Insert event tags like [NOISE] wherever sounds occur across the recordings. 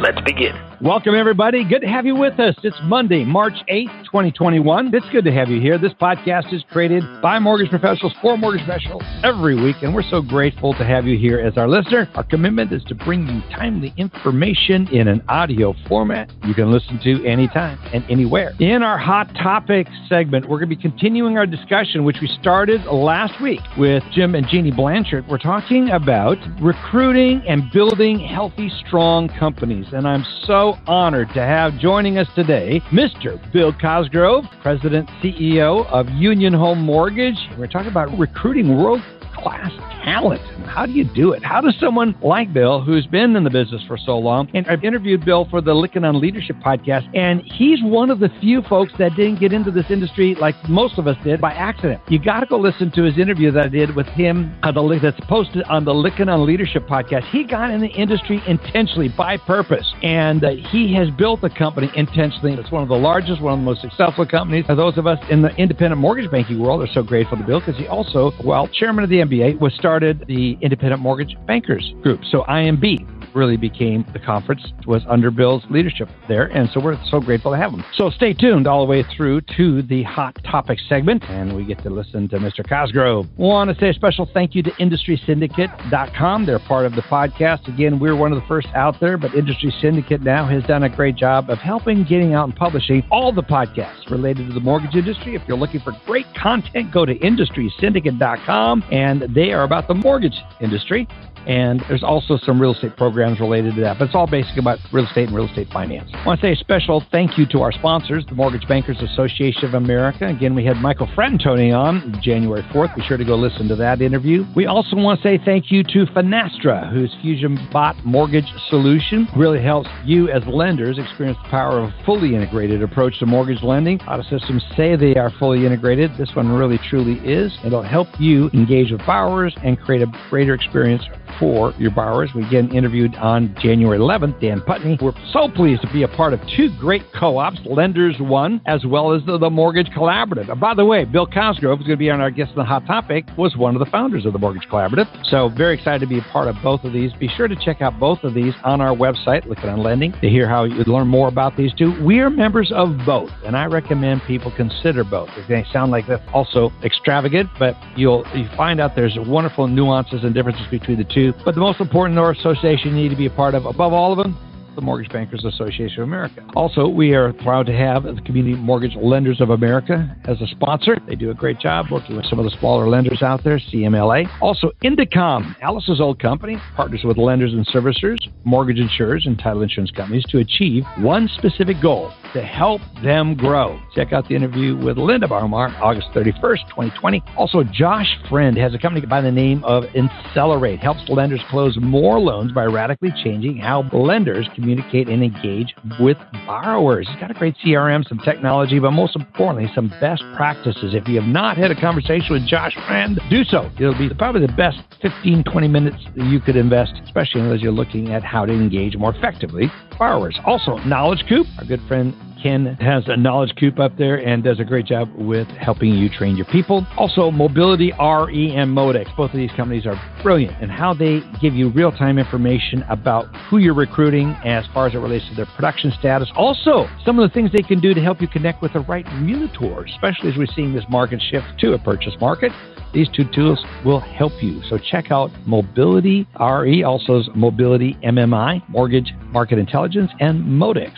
Let's begin. Welcome, everybody. Good to have you with us. It's Monday, March 8th, 2021. It's good to have you here. This podcast is created by mortgage professionals for mortgage professionals every week, and we're so grateful to have you here as our listener. Our commitment is to bring you timely information in an audio format you can listen to anytime and anywhere. In our Hot Topics segment, we're going to be continuing our discussion, which we started last week with Jim and Jeannie Blanchard. We're talking about recruiting and building healthy, strong companies, and I'm so honored to have joining us today Mr. Bill Cosgrove, President CEO of Union Home Mortgage. We're talking about recruiting world class talent. How do you do it? How does someone like Bill, who's been in the business for so long, and I've interviewed Bill for the Lykken on Leadership podcast, and he's one of the few folks that didn't get into this industry like most of us did by accident. You got to go listen to his interview that I did with him on the, that's posted on the Lykken on Leadership podcast. He got in the industry intentionally by purpose, and uh, he has built the company intentionally. It's one of the largest, one of the most successful companies. Those of us in the independent mortgage banking world are so grateful to Bill because he also, well, chairman of the MBA, was started the Independent Mortgage Bankers Group. So IMB really became the conference was under Bill's leadership there, and so we're so grateful to have him. So stay tuned all the way through to the hot topic segment, and we get to listen to Mr. Cosgrove. Want to say a special thank you to IndustrySyndicate.com. They're part of the podcast. Again, we're one of the first out there, but Industry Syndicate now has done a great job of helping getting out and publishing all the podcasts related to the mortgage industry. If you're looking for great content, go to IndustrySyndicate.com, and they are about the mortgage industry. And there's also some real estate programs related to that. But it's all basically about real estate and real estate finance. I want to say a special thank you to our sponsors, the Mortgage Bankers Association of America. Again, we had Michael Fratantoni on January 4th. Be sure to go listen to that interview. We also want to say thank you to Finastra, whose Fusion Bot mortgage solution really helps you as lenders experience the power of a fully integrated approach to mortgage lending. A lot of systems say they are fully integrated. This one really truly is. It'll help you engage with borrowers and create a greater experience for your borrowers. We again interviewed on January 11th Dan Putney. We're so pleased to be a part of two great co-ops, Lenders One, as well as the, the Mortgage Collaborative. And by the way, Bill Cosgrove, is going to be on our guest on the Hot Topic, was one of the founders of the Mortgage Collaborative. So very excited to be a part of both of these. Be sure to check out both of these on our website, Lykken on Lending, to hear how you learn more about these two. We are members of both, and I recommend people consider both. They sound like that's also extravagant, but you'll you find out there's wonderful nuances and differences between the two. But the most important association you need to be a part of, above all of them, the Mortgage Bankers Association of America. Also, we are proud to have the Community Mortgage Lenders of America as a sponsor. They do a great job working with some of the smaller lenders out there, CMLA. Also, Indecomm, Alice's old company, partners with lenders and servicers, mortgage insurers, and title insurance companies to achieve one specific goal to help them grow. Check out the interview with Linda Barmar, August 31st, 2020. Also, Josh Friend has a company by the name of Insellerate, helps lenders close more loans by radically changing how lenders communicate and engage with borrowers. He's got a great CRM, some technology, but most importantly, some best practices. If you have not had a conversation with Josh Friend, do so. It'll be probably the best 15, 20 minutes you could invest, especially as you're looking at how to engage more effectively borrowers. Also, Knowledge Coop, our good friend Ken has a knowledge coop up there and does a great job with helping you train your people. Also, Mobility RE and Modex. Both of these companies are brilliant in how they give you real time information about who you're recruiting as far as it relates to their production status. Also, some of the things they can do to help you connect with the right realtor, especially as we're seeing this market shift to a purchase market. These two tools will help you. So check out Mobility RE, also Mobility MMI, Mortgage Market Intelligence, and Modex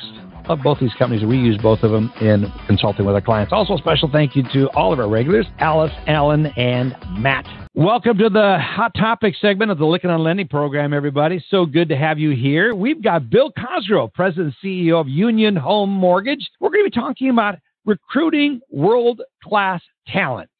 of both these companies. We use both of them in consulting with our clients. Also, special thank you to all of our regulars, Alice, Alan, and Matt. Welcome to the Hot Topic segment of the Lykken on Lending program, everybody. So good to have you here. We've got Bill Cosgrove, President and CEO of Union Home Mortgage. We're going to be talking about recruiting world class talent.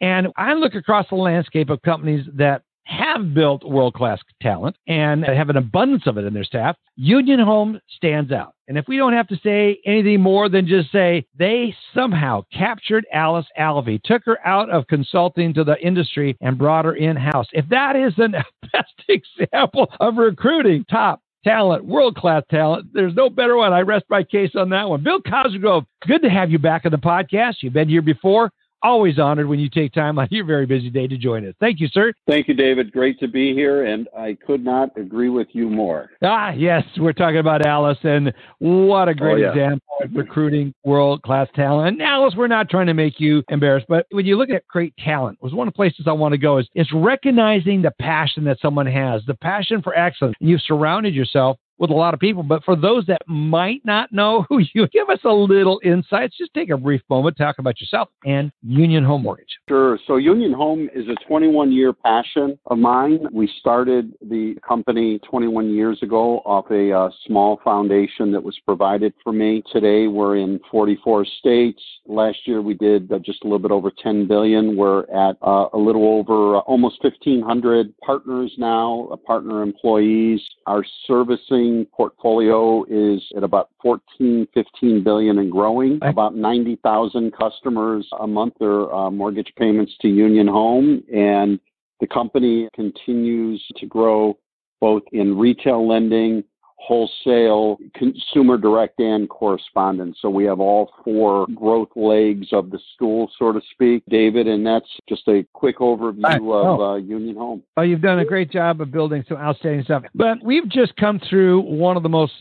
And I look across the landscape of companies that have built world class talent and have an abundance of it in their staff, Union Home stands out. And if we don't have to say anything more than just say they somehow captured Alice Alvey, took her out of consulting to the industry and brought her in house. If that isn't a [LAUGHS] best example of recruiting top talent, world class talent. There's no better one. I rest my case on that one. Bill Cosgrove, good to have you back on the podcast. You've been here before. Always honored when you take time on your very busy day to join us. Thank you, sir. Thank you, David. Great to be here, and I could not agree with you more. Ah, yes, we're talking about Alice, and what a great Oh, yeah. example of recruiting world class talent. And Alice, we're not trying to make you embarrassed, but when you look at great talent, was one of the places I want to go is it's recognizing the passion that someone has, the passion for excellence. You've surrounded yourself with a lot of people, but for those that might not know [LAUGHS] who you give us a little insights, just take a brief moment, talk about yourself and Union Home Mortgage. Sure. So Union Home is a 21 year passion of mine. We started the company 21 years ago off a uh, small foundation that was provided for me. Today we're in 44 states. Last year we did uh, just a little bit over 10 billion. We're at uh, a little over uh, almost 1,500 partners now, uh, partner employees. Our servicing portfolio is at about 14, 15 billion and growing. About 90,000 customers a month are uh, mortgage payments to Union Home, and the company continues to grow both in retail lending, wholesale, consumer direct, and correspondent. So we have all four growth legs of the stool, so to speak, David, and that's just a quick overview Right. of Oh. uh, Union Home. Well, you've done a great job of building some outstanding stuff. But we've just come through one of the most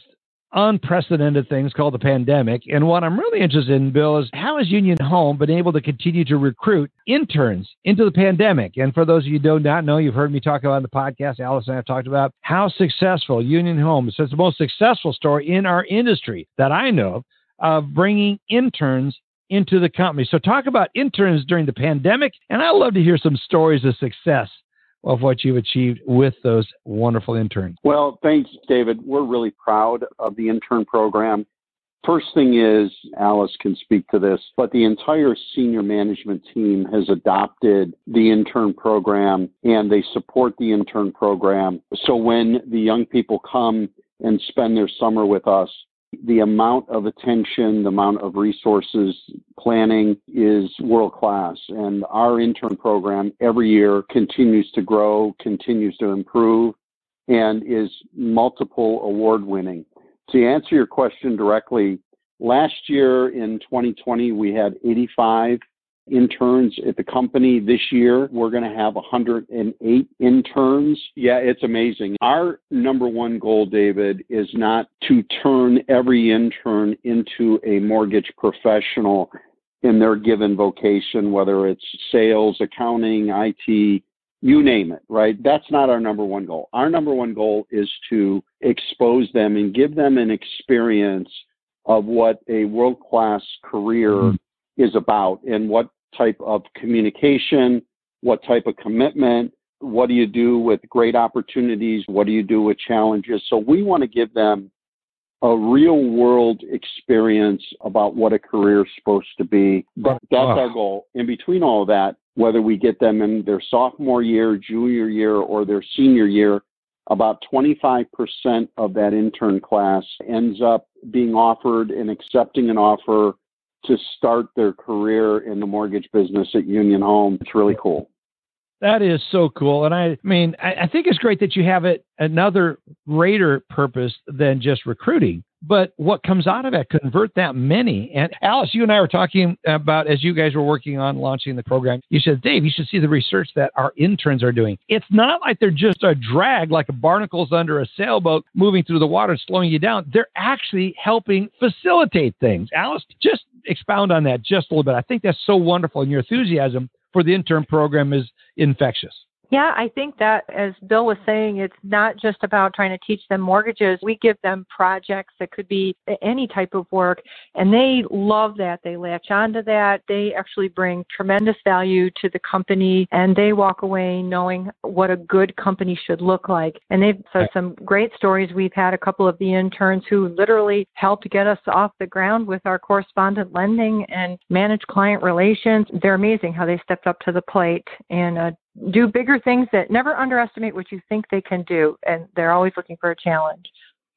unprecedented things called the pandemic. And what I'm really interested in, Bill, is how has Union Home been able to continue to recruit interns into the pandemic? And for those of you who do not know, you've heard me talk about in the podcast, Alice and I have talked about how successful Union Home is. It's the most successful story in our industry that I know of, of bringing interns into the company. So talk about interns during the pandemic. And I'd love to hear some stories of success of what you've achieved with those wonderful interns. Well, thanks, David. We're really proud of the intern program. First thing is, Alice can speak to this, but the entire senior management team has adopted the intern program and they support the intern program. So when the young people come and spend their summer with us, the amount of attention, the amount of resources, planning is world class. And our intern program every year continues to grow, continues to improve, and is multiple award winning. To answer your question directly, last year in 2020, we had 85 interns at the company. This year, we're going to have 108 interns. Yeah, it's amazing. Our number one goal, David, is not to turn every intern into a mortgage professional in their given vocation, whether it's sales, accounting, IT, you name it, right? That's not our number one goal. Our number one goal is to expose them and give them an experience of what a world class career is about and what type of communication, what type of commitment, what do you do with great opportunities, what do you do with challenges. So we want to give them a real world experience about what a career is supposed to be. But that's Wow. our goal. In between all of that, whether we get them in their sophomore year, junior year, or their senior year, about 25% of that intern class ends up being offered and accepting an offer to start their career in the mortgage business at Union Home. It's really cool. That is so cool. And I mean, I, I think it's great that you have it another greater purpose than just recruiting. But what comes out of it, convert that many. And Alice, you and I were talking about as you guys were working on launching the program. You said, Dave, you should see the research that our interns are doing. It's not like they're just a drag, like a barnacles under a sailboat moving through the water, slowing you down. They're actually helping facilitate things. Alice, just expound on that just a little bit. I think that's so wonderful, and your enthusiasm for the intern program is infectious. Yeah, I think that, as Bill was saying, it's not just about trying to teach them mortgages. We give them projects that could be any type of work, and they love that. They latch onto that. They actually bring tremendous value to the company, and they walk away knowing what a good company should look like. And they've said some great stories. We've had a couple of the interns who literally helped get us off the ground with our correspondent lending and manage client relations. They're amazing how they stepped up to the plate and uh, do bigger things that never underestimate what you think they can do. And they're always looking for a challenge.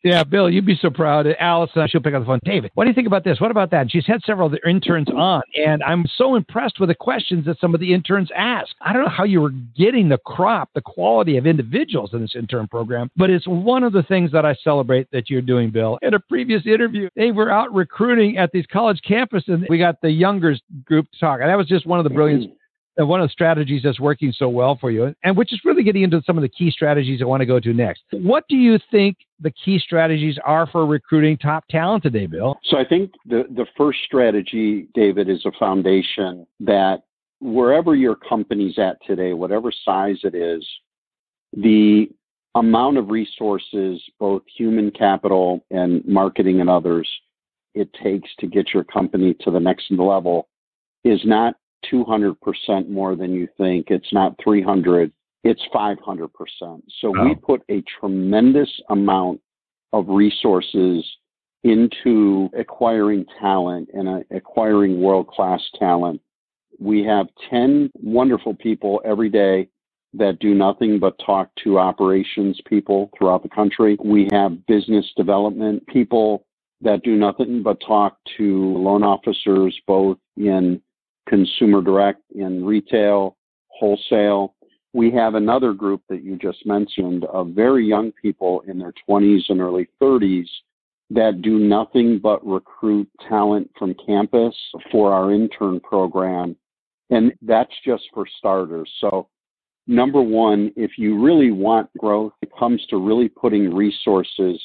Yeah, Bill, you'd be so proud. Alice, uh, she'll pick up the phone. David, what do you think about this? What about that? And she's had several interns on, and I'm so impressed with the questions that some of the interns ask. I don't know how you were getting the crop, the quality of individuals in this intern program, but it's one of the things that I celebrate that you're doing, Bill. In a previous interview, they were out recruiting at these college campuses, and we got the youngers group to talk. And that was just one of the brilliant and one of the strategies that's working so well for you, and which is really getting into some of the key strategies I want to go to next. What do you think the key strategies are for recruiting top talent today, Bill? So I think the, the first strategy, David, is a foundation that wherever your company's at today, whatever size it is, the amount of resources, both human capital and marketing and others, it takes to get your company to the next level is not 200% more than you think. It's not 300, it's 500%. So we put a tremendous amount of resources into acquiring talent and uh, acquiring world class talent. We have 10 wonderful people every day that do nothing but talk to operations people throughout the country. We have business development people that do nothing but talk to loan officers both in consumer direct in retail, wholesale. We have another group that you just mentioned of very young people in their 20s and early 30s that do nothing but recruit talent from campus for our intern program. And that's just for starters. So, number one, if you really want growth, it comes to really putting resources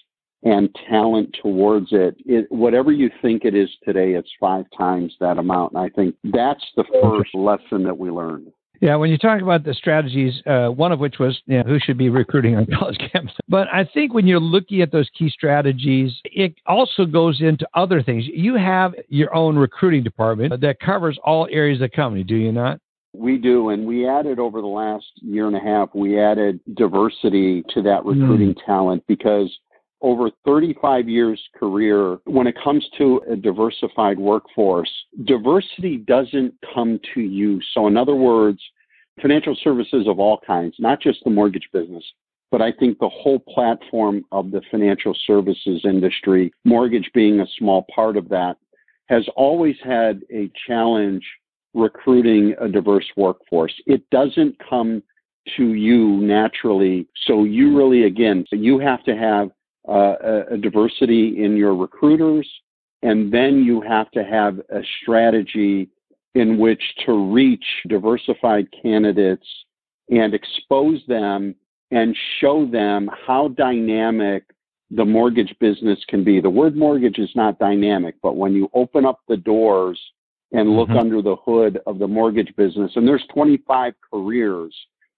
and talent towards it. it. Whatever you think it is today, it's five times that amount. And I think that's the first lesson that we learned. Yeah, when you talk about the strategies, uh, one of which was you know, who should be recruiting on [LAUGHS] college campuses. But I think when you're looking at those key strategies, it also goes into other things. You have your own recruiting department that covers all areas of the company, do you not? We do, and we added over the last year and a half, we added diversity to that recruiting mm. talent because over 35 years career when it comes to a diversified workforce diversity doesn't come to you so in other words financial services of all kinds not just the mortgage business but I think the whole platform of the financial services industry, mortgage being a small part of that, has always had a challenge recruiting a diverse workforce. It doesn't come to you naturally. So you really, again, you have to have a, diversity in your recruiters, and then you have to have a strategy in which to reach diversified candidates and expose them and show them how dynamic the mortgage business can be. The word mortgage is not dynamic, but when you open up the doors and look mm-hmm. under the hood of the mortgage business, and there's 25 careers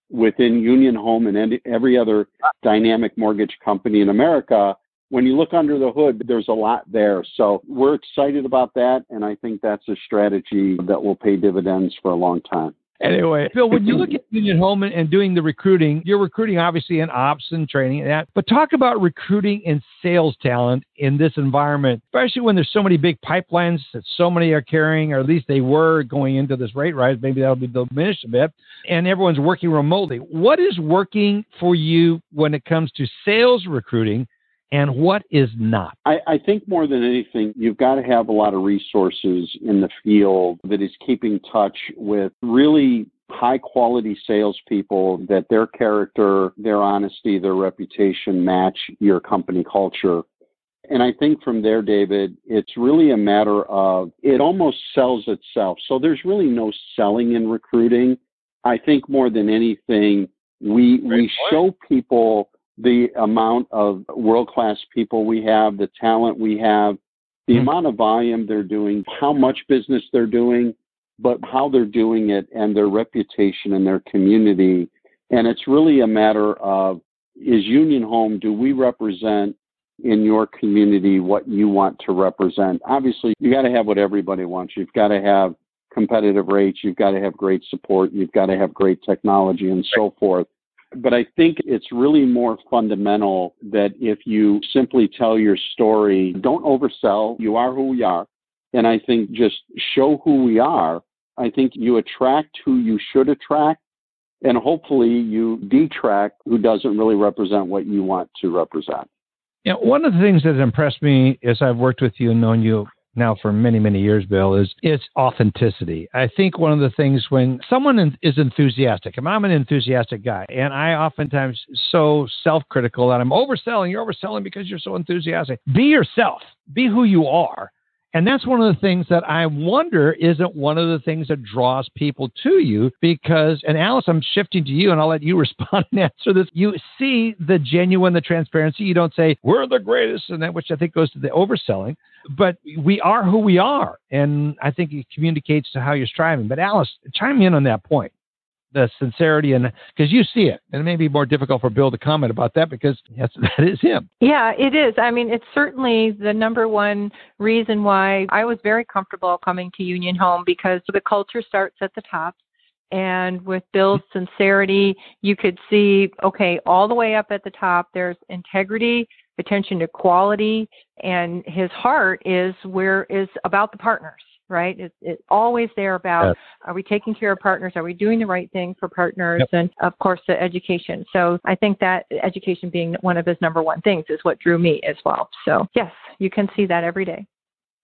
within Union Home and every other dynamic mortgage company in America. When you look under the hood, there's a lot there. So we're excited about that. And I think that's a strategy that will pay dividends for a long time. Anyway, Phil, when you look at Union Home and doing the recruiting, you're recruiting obviously in ops and training and that, but talk about recruiting and sales talent in this environment, especially when there's so many big pipelines that so many are carrying, or at least they were going into this rate rise. Maybe that'll be diminished a bit, and everyone's working remotely. What is working for you when it comes to sales recruiting and what is not? I, I, think more than anything, you've got to have a lot of resources in the field that is keeping touch with really high quality salespeople that their character, their honesty, their reputation match your company culture. And I think from there, David, it's really a matter of it almost sells itself. So there's really no selling in recruiting. I think more than anything, we we show people the amount of world class people we have, the talent we have, the mm-hmm. amount of volume they're doing, how much business they're doing, but how they're doing it and their reputation in their community. And it's really a matter of is Union Home, do we represent in your community what you want to represent? Obviously, you got to have what everybody wants. You've got to have competitive rates, you've got to have great support, you've got to have great technology, and so forth. But I think it's really more fundamental that if you simply tell your story, don't oversell. You are who we are. And I think just show who we are. I think you attract who you should attract. and hopefully you detract who doesn't really represent what you want to represent. Know, one of the things that impressed me as I've worked with you and known you now for many, many years, Bill, is it's authenticity. I think one of the things when someone is enthusiastic, mean, I'm an enthusiastic guy, and I oftentimes so self-critical that I'm overselling. You're overselling because you're so enthusiastic. Be yourself. Be who you are. And that's one of the things that I wonder isn't one of the things that draws people to you because, and Alice, I'm shifting to you and I'll let you [LAUGHS] respond and answer this. You see the genuine, the transparency. You don't say, we're the greatest, and that, which I think goes to the overselling, but we are who we are. And I think it communicates to how you're striving. But Alice, chime in on that point the sincerity and because you see it. And it may be more difficult for bill to comment about that because that's, [LAUGHS] that is him. Yeah it is. I mean it's certainly the number one reason why i was very comfortable coming to union home because the culture starts at the top. And with bill's sincerity you could see okay all the way up at the top there's integrity attention to quality and his heart is where is about the partners right? It's, it's always there about yes. are we taking care of partners? Are we doing the right thing for partners? Yep. And of course, the education. So I think that education being one of his number one things is what drew me as well. So yes, you can see that every day.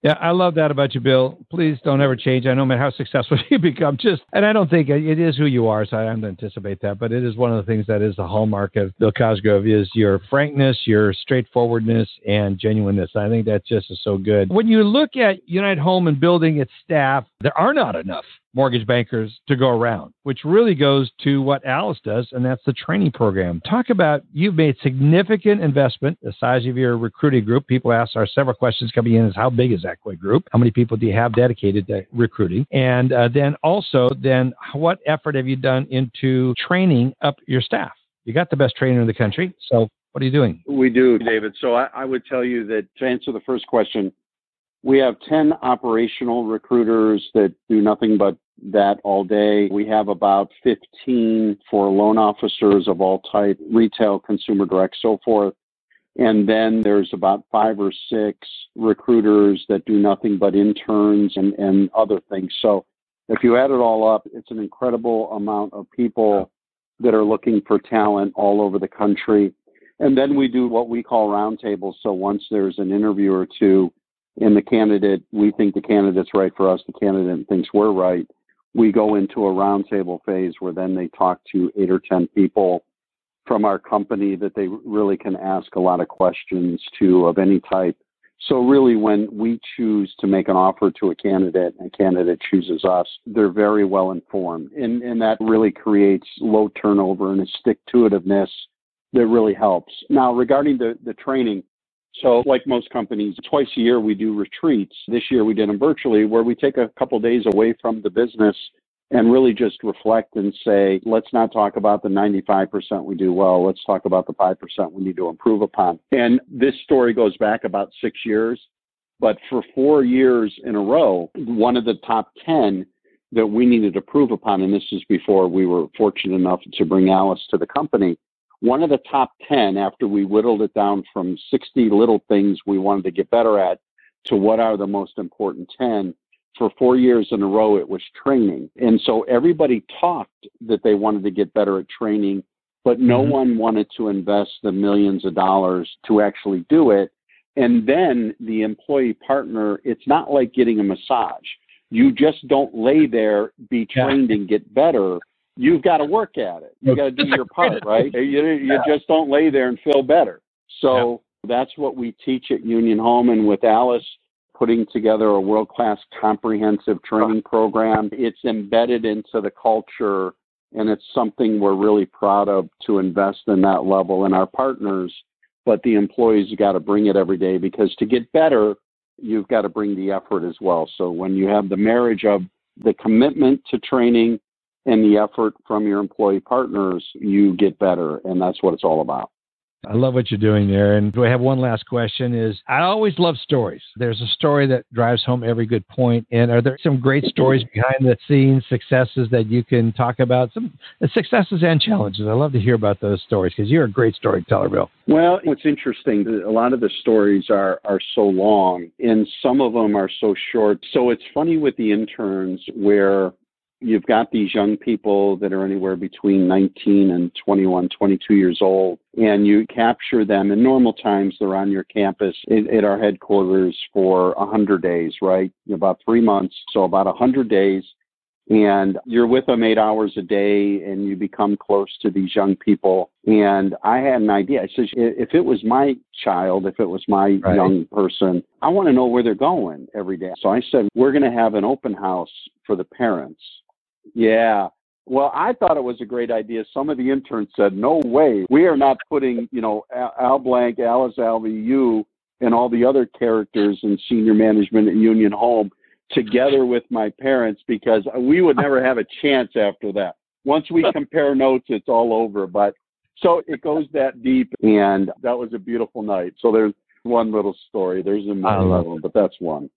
Yeah, I love that about you, Bill. Please don't ever change. I no matter how successful [LAUGHS] you become, just and I don't think it is who you are, so I don't anticipate that. But it is one of the things that is the hallmark of Bill Cosgrove is your frankness, your straightforwardness, and genuineness. I think that just is so good. When you look at United Home and building its staff, there are not enough mortgage bankers to go around, which really goes to what Alice does, and that's the training program. Talk about you've made significant investment, the size of your recruiting group. People ask our several questions coming in is how big is that group? How many people do you have dedicated to recruiting? And uh, then also, then what effort have you done into training up your staff? You got the best trainer in the country, so what are you doing? We do, David. So I, I would tell you that to answer the first question, we have 10 operational recruiters that do nothing but that all day. We have about 15 for loan officers of all type, retail, consumer direct, so forth. And then there's about five or six recruiters that do nothing but interns and, and other things. So if you add it all up, it's an incredible amount of people that are looking for talent all over the country. And then we do what we call roundtables. So once there's an interview or two in the candidate, we think the candidate's right for us, the candidate thinks we're right we go into a roundtable phase where then they talk to eight or 10 people from our company that they really can ask a lot of questions to of any type. So really when we choose to make an offer to a candidate and a candidate chooses us, they're very well informed. And, and that really creates low turnover and a stick to itiveness that really helps. Now regarding the, the training, so, like most companies, twice a year we do retreats. This year we did them virtually, where we take a couple days away from the business and really just reflect and say, let's not talk about the 95% we do well. Let's talk about the 5% we need to improve upon. And this story goes back about six years. But for four years in a row, one of the top 10 that we needed to prove upon, and this is before we were fortunate enough to bring Alice to the company, one of the top 10 after we whittled it down from 60 little things we wanted to get better at to what are the most important 10 for four years in a row it was training. And so everybody talked that they wanted to get better at training but no mm-hmm. one wanted to invest the millions of dollars to actually do it. And then the employee partner it's not like getting a massage. You just don't lay there be trained yeah. and get better you've got to work at it. You got to do your part, right? You, you just don't lay there and feel better. So yeah. that's what we teach at Union Home. And with Alice putting together a world class comprehensive training program, it's embedded into the culture. And it's something we're really proud of to invest in that level and our partners. But the employees got to bring it every day because to get better, you've got to bring the effort as well. So when you have the marriage of the commitment to training and the effort from your employee partners, you get better. And that's what it's all about. I love what you're doing there. And do I have one last question? Is I always love stories. There's a story that drives home every good point. And are there some great stories behind the scenes, successes that you can talk about? Some uh, successes and challenges. I love to hear about those stories because you're a great storyteller, Bill. Well, what's interesting, a lot of the stories are are so long and some of them are so short. So it's funny with the interns where you've got these young people that are anywhere between 19 and 21, 22 years old, and you capture them in normal times. They're on your campus at, at our headquarters for 100 days, right? About three months, so about 100 days and you're with them eight hours a day and you become close to these young people. And I had an idea. I said, if it was my child, if it was my right. young person, I want to know where they're going every day. So I said, we're going to have an open house for the parents. Yeah. Well, I thought it was a great idea. Some of the interns said, no way. We are not putting, you know, Al Blank, Alice Alvey, you, and all the other characters in senior management at Union Home together with my parents because we would never have a chance after that. Once we [LAUGHS] compare notes, it's all over. But so it goes that deep, and that was a beautiful night. So there's one little story. There's a million but that's one.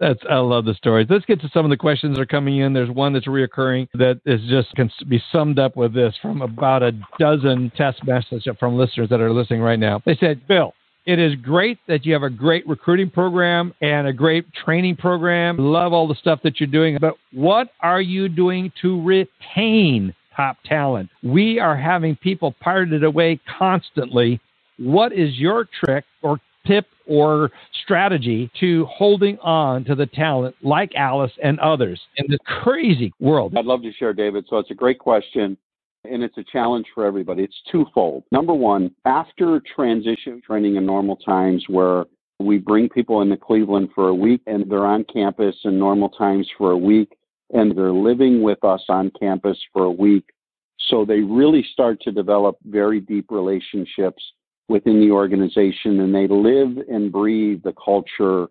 That's I love the stories. Let's get to some of the questions that are coming in. There's one that's reoccurring that is just can be summed up with this from about a dozen test messages from listeners that are listening right now. They said, Bill, it is great that you have a great recruiting program and a great training program. Love all the stuff that you're doing, but what are you doing to retain top talent? We are having people pirated away constantly. What is your trick or tip or strategy to holding on to the talent like Alice and others in this crazy world? I'd love to share, David. So it's a great question and it's a challenge for everybody. It's twofold. Number one, after transition training in normal times where we bring people into Cleveland for a week and they're on campus in normal times for a week and they're living with us on campus for a week. So they really start to develop very deep relationships within the organization and they live and breathe the culture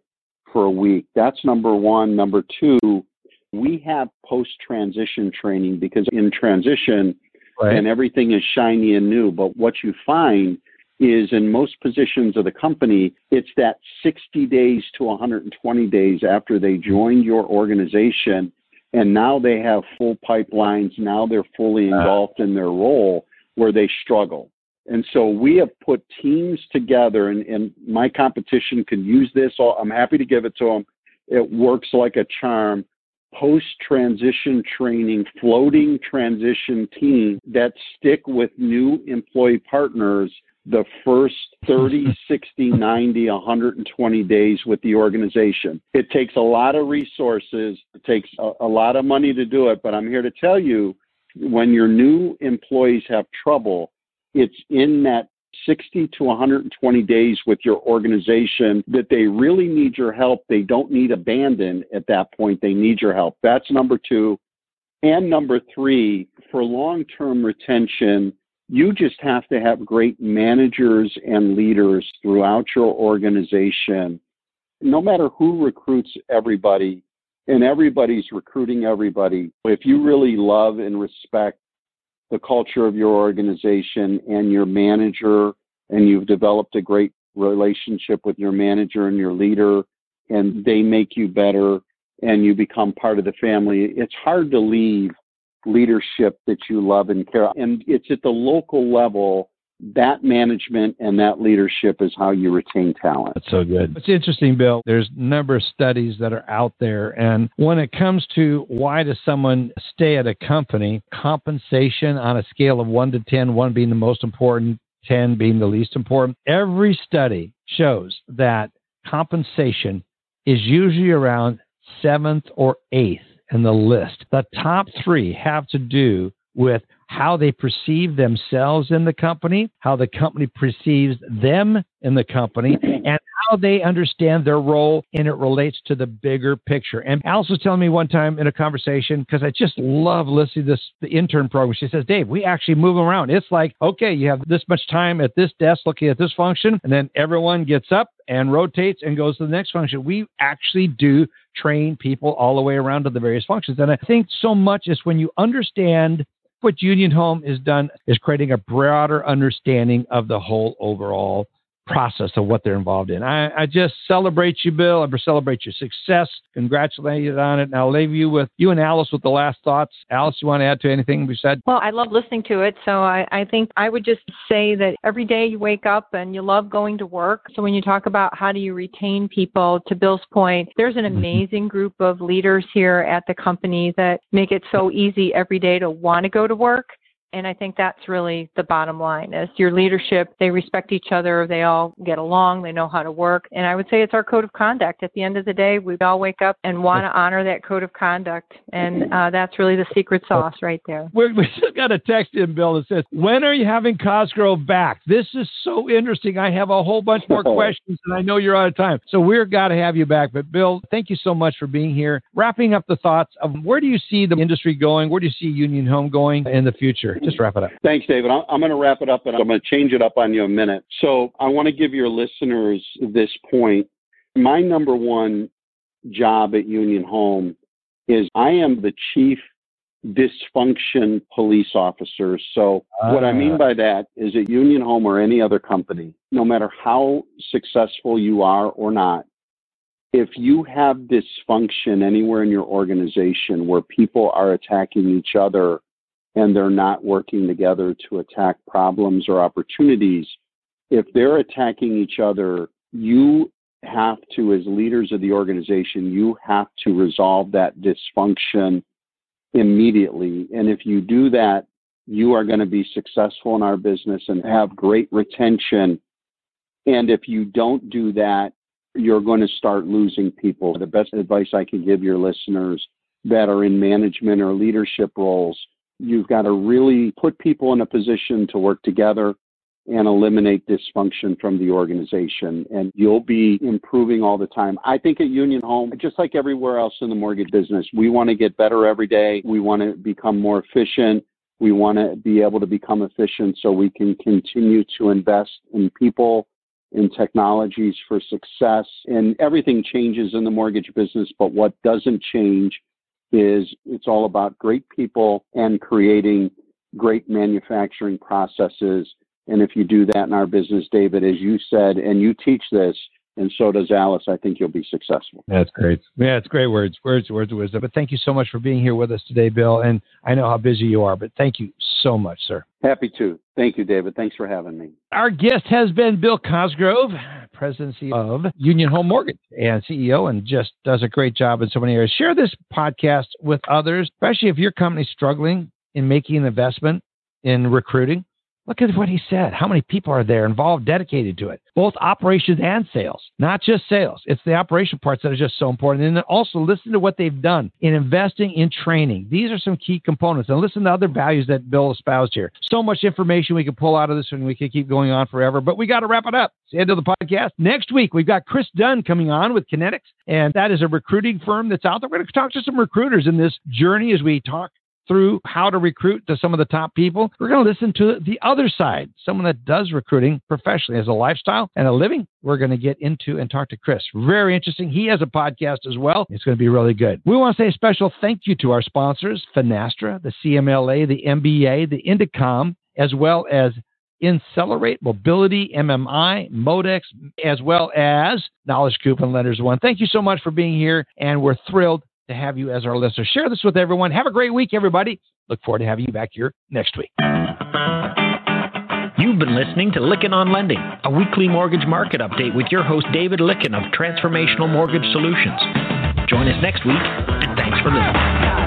for a week. That's number one. Number two, we have post transition training because in transition, right. and everything is shiny and new. But what you find is in most positions of the company, it's that 60 days to 120 days after they joined your organization, and now they have full pipelines. Now they're fully ah. engulfed in their role where they struggle. And so we have put teams together, and, and my competition can use this. I'm happy to give it to them. It works like a charm post transition training floating transition team that stick with new employee partners the first [LAUGHS] 30, 60, 90, 120 days with the organization. It takes a lot of resources, it takes a, a lot of money to do it, but I'm here to tell you when your new employees have trouble, it's in that 60 to 120 days with your organization that they really need your help. They don't need abandon at that point. They need your help. That's number two. And number three, for long term retention, you just have to have great managers and leaders throughout your organization. No matter who recruits everybody, and everybody's recruiting everybody, if you really love and respect the culture of your organization and your manager, and you've developed a great relationship with your manager and your leader, and they make you better, and you become part of the family, it's hard to leave leadership that you love and care. And it's at the local level that management and that leadership is how you retain talent. That's so good. It's interesting, Bill. There's a number of studies that are out there. And when it comes to why does someone stay at a company, compensation on a scale of one to 10, one being the most important, 10 being the least important, every study shows that compensation is usually around seventh or eighth in the list. The top three have to do with how they perceive themselves in the company, how the company perceives them in the company, [CLEARS THROAT] and how they understand their role and it relates to the bigger picture. And Alice was telling me one time in a conversation, because I just love listening to this the intern program. She says, Dave, we actually move around. It's like, okay, you have this much time at this desk looking at this function, and then everyone gets up and rotates and goes to the next function. We actually do train people all the way around to the various functions. And I think so much is when you understand what Union Home has done is creating a broader understanding of the whole overall process of what they're involved in. I, I just celebrate you, Bill. I celebrate your success. Congratulate you on it. And I'll leave you with you and Alice with the last thoughts. Alice, you want to add to anything we said? Well, I love listening to it. So I, I think I would just say that every day you wake up and you love going to work. So when you talk about how do you retain people, to Bill's point, there's an mm-hmm. amazing group of leaders here at the company that make it so easy every day to want to go to work and I think that's really the bottom line is your leadership, they respect each other, they all get along, they know how to work. And I would say it's our code of conduct. At the end of the day, we all wake up and want to honor that code of conduct. And uh, that's really the secret sauce right there. we we just got a text in, Bill, that says, When are you having Cosgrove back? This is so interesting. I have a whole bunch more questions, and I know you're out of time. So we're got to have you back. But, Bill, thank you so much for being here. Wrapping up the thoughts of where do you see the industry going? Where do you see Union Home going in the future? Just wrap it up. Thanks, David. I'm going to wrap it up, and I'm going to change it up on you a minute. So I want to give your listeners this point. My number one job at Union Home is I am the chief dysfunction police officer. So uh, what I mean ah. by that is at Union Home or any other company, no matter how successful you are or not, if you have dysfunction anywhere in your organization where people are attacking each other and they're not working together to attack problems or opportunities, if they're attacking each other, you have to, as leaders of the organization, you have to resolve that dysfunction immediately. And if you do that, you are going to be successful in our business and have great retention. And if you don't do that, you're going to start losing people. The best advice I can give your listeners that are in management or leadership roles You've got to really put people in a position to work together and eliminate dysfunction from the organization. And you'll be improving all the time. I think at Union Home, just like everywhere else in the mortgage business, we want to get better every day. We want to become more efficient. We want to be able to become efficient so we can continue to invest in people, in technologies for success. And everything changes in the mortgage business, but what doesn't change is it's all about great people and creating great manufacturing processes. And if you do that in our business, David, as you said, and you teach this, and so does Alice, I think you'll be successful. That's great. Yeah, it's great words, words, words of wisdom. But thank you so much for being here with us today, Bill. And I know how busy you are, but thank you so much, sir. Happy to. Thank you, David. Thanks for having me. Our guest has been Bill Cosgrove, presidency of Union Home Mortgage and CEO, and just does a great job in so many areas. Share this podcast with others, especially if your company's struggling in making an investment in recruiting Look at what he said. How many people are there involved, dedicated to it? Both operations and sales, not just sales. It's the operation parts that are just so important. And then also listen to what they've done in investing in training. These are some key components. And listen to other values that Bill espoused here. So much information we could pull out of this and we could keep going on forever, but we got to wrap it up. It's the end of the podcast. Next week, we've got Chris Dunn coming on with Kinetics, and that is a recruiting firm that's out there. We're going to talk to some recruiters in this journey as we talk through how to recruit to some of the top people, we're going to listen to the other side, someone that does recruiting professionally as a lifestyle and a living. We're going to get into and talk to Chris. Very interesting. He has a podcast as well. It's going to be really good. We want to say a special thank you to our sponsors, Finastra, the CMLA, the MBA, the Indecomm, as well as Insellerate, Mobility, MMI, Modex, as well as Knowledge Coupon Lenders One. Thank you so much for being here, and we're thrilled to have you as our listener. Share this with everyone. Have a great week, everybody. Look forward to having you back here next week. You've been listening to Lykken on Lending, a weekly mortgage market update with your host, David Lykken of Transformational Mortgage Solutions. Join us next week, and thanks for listening.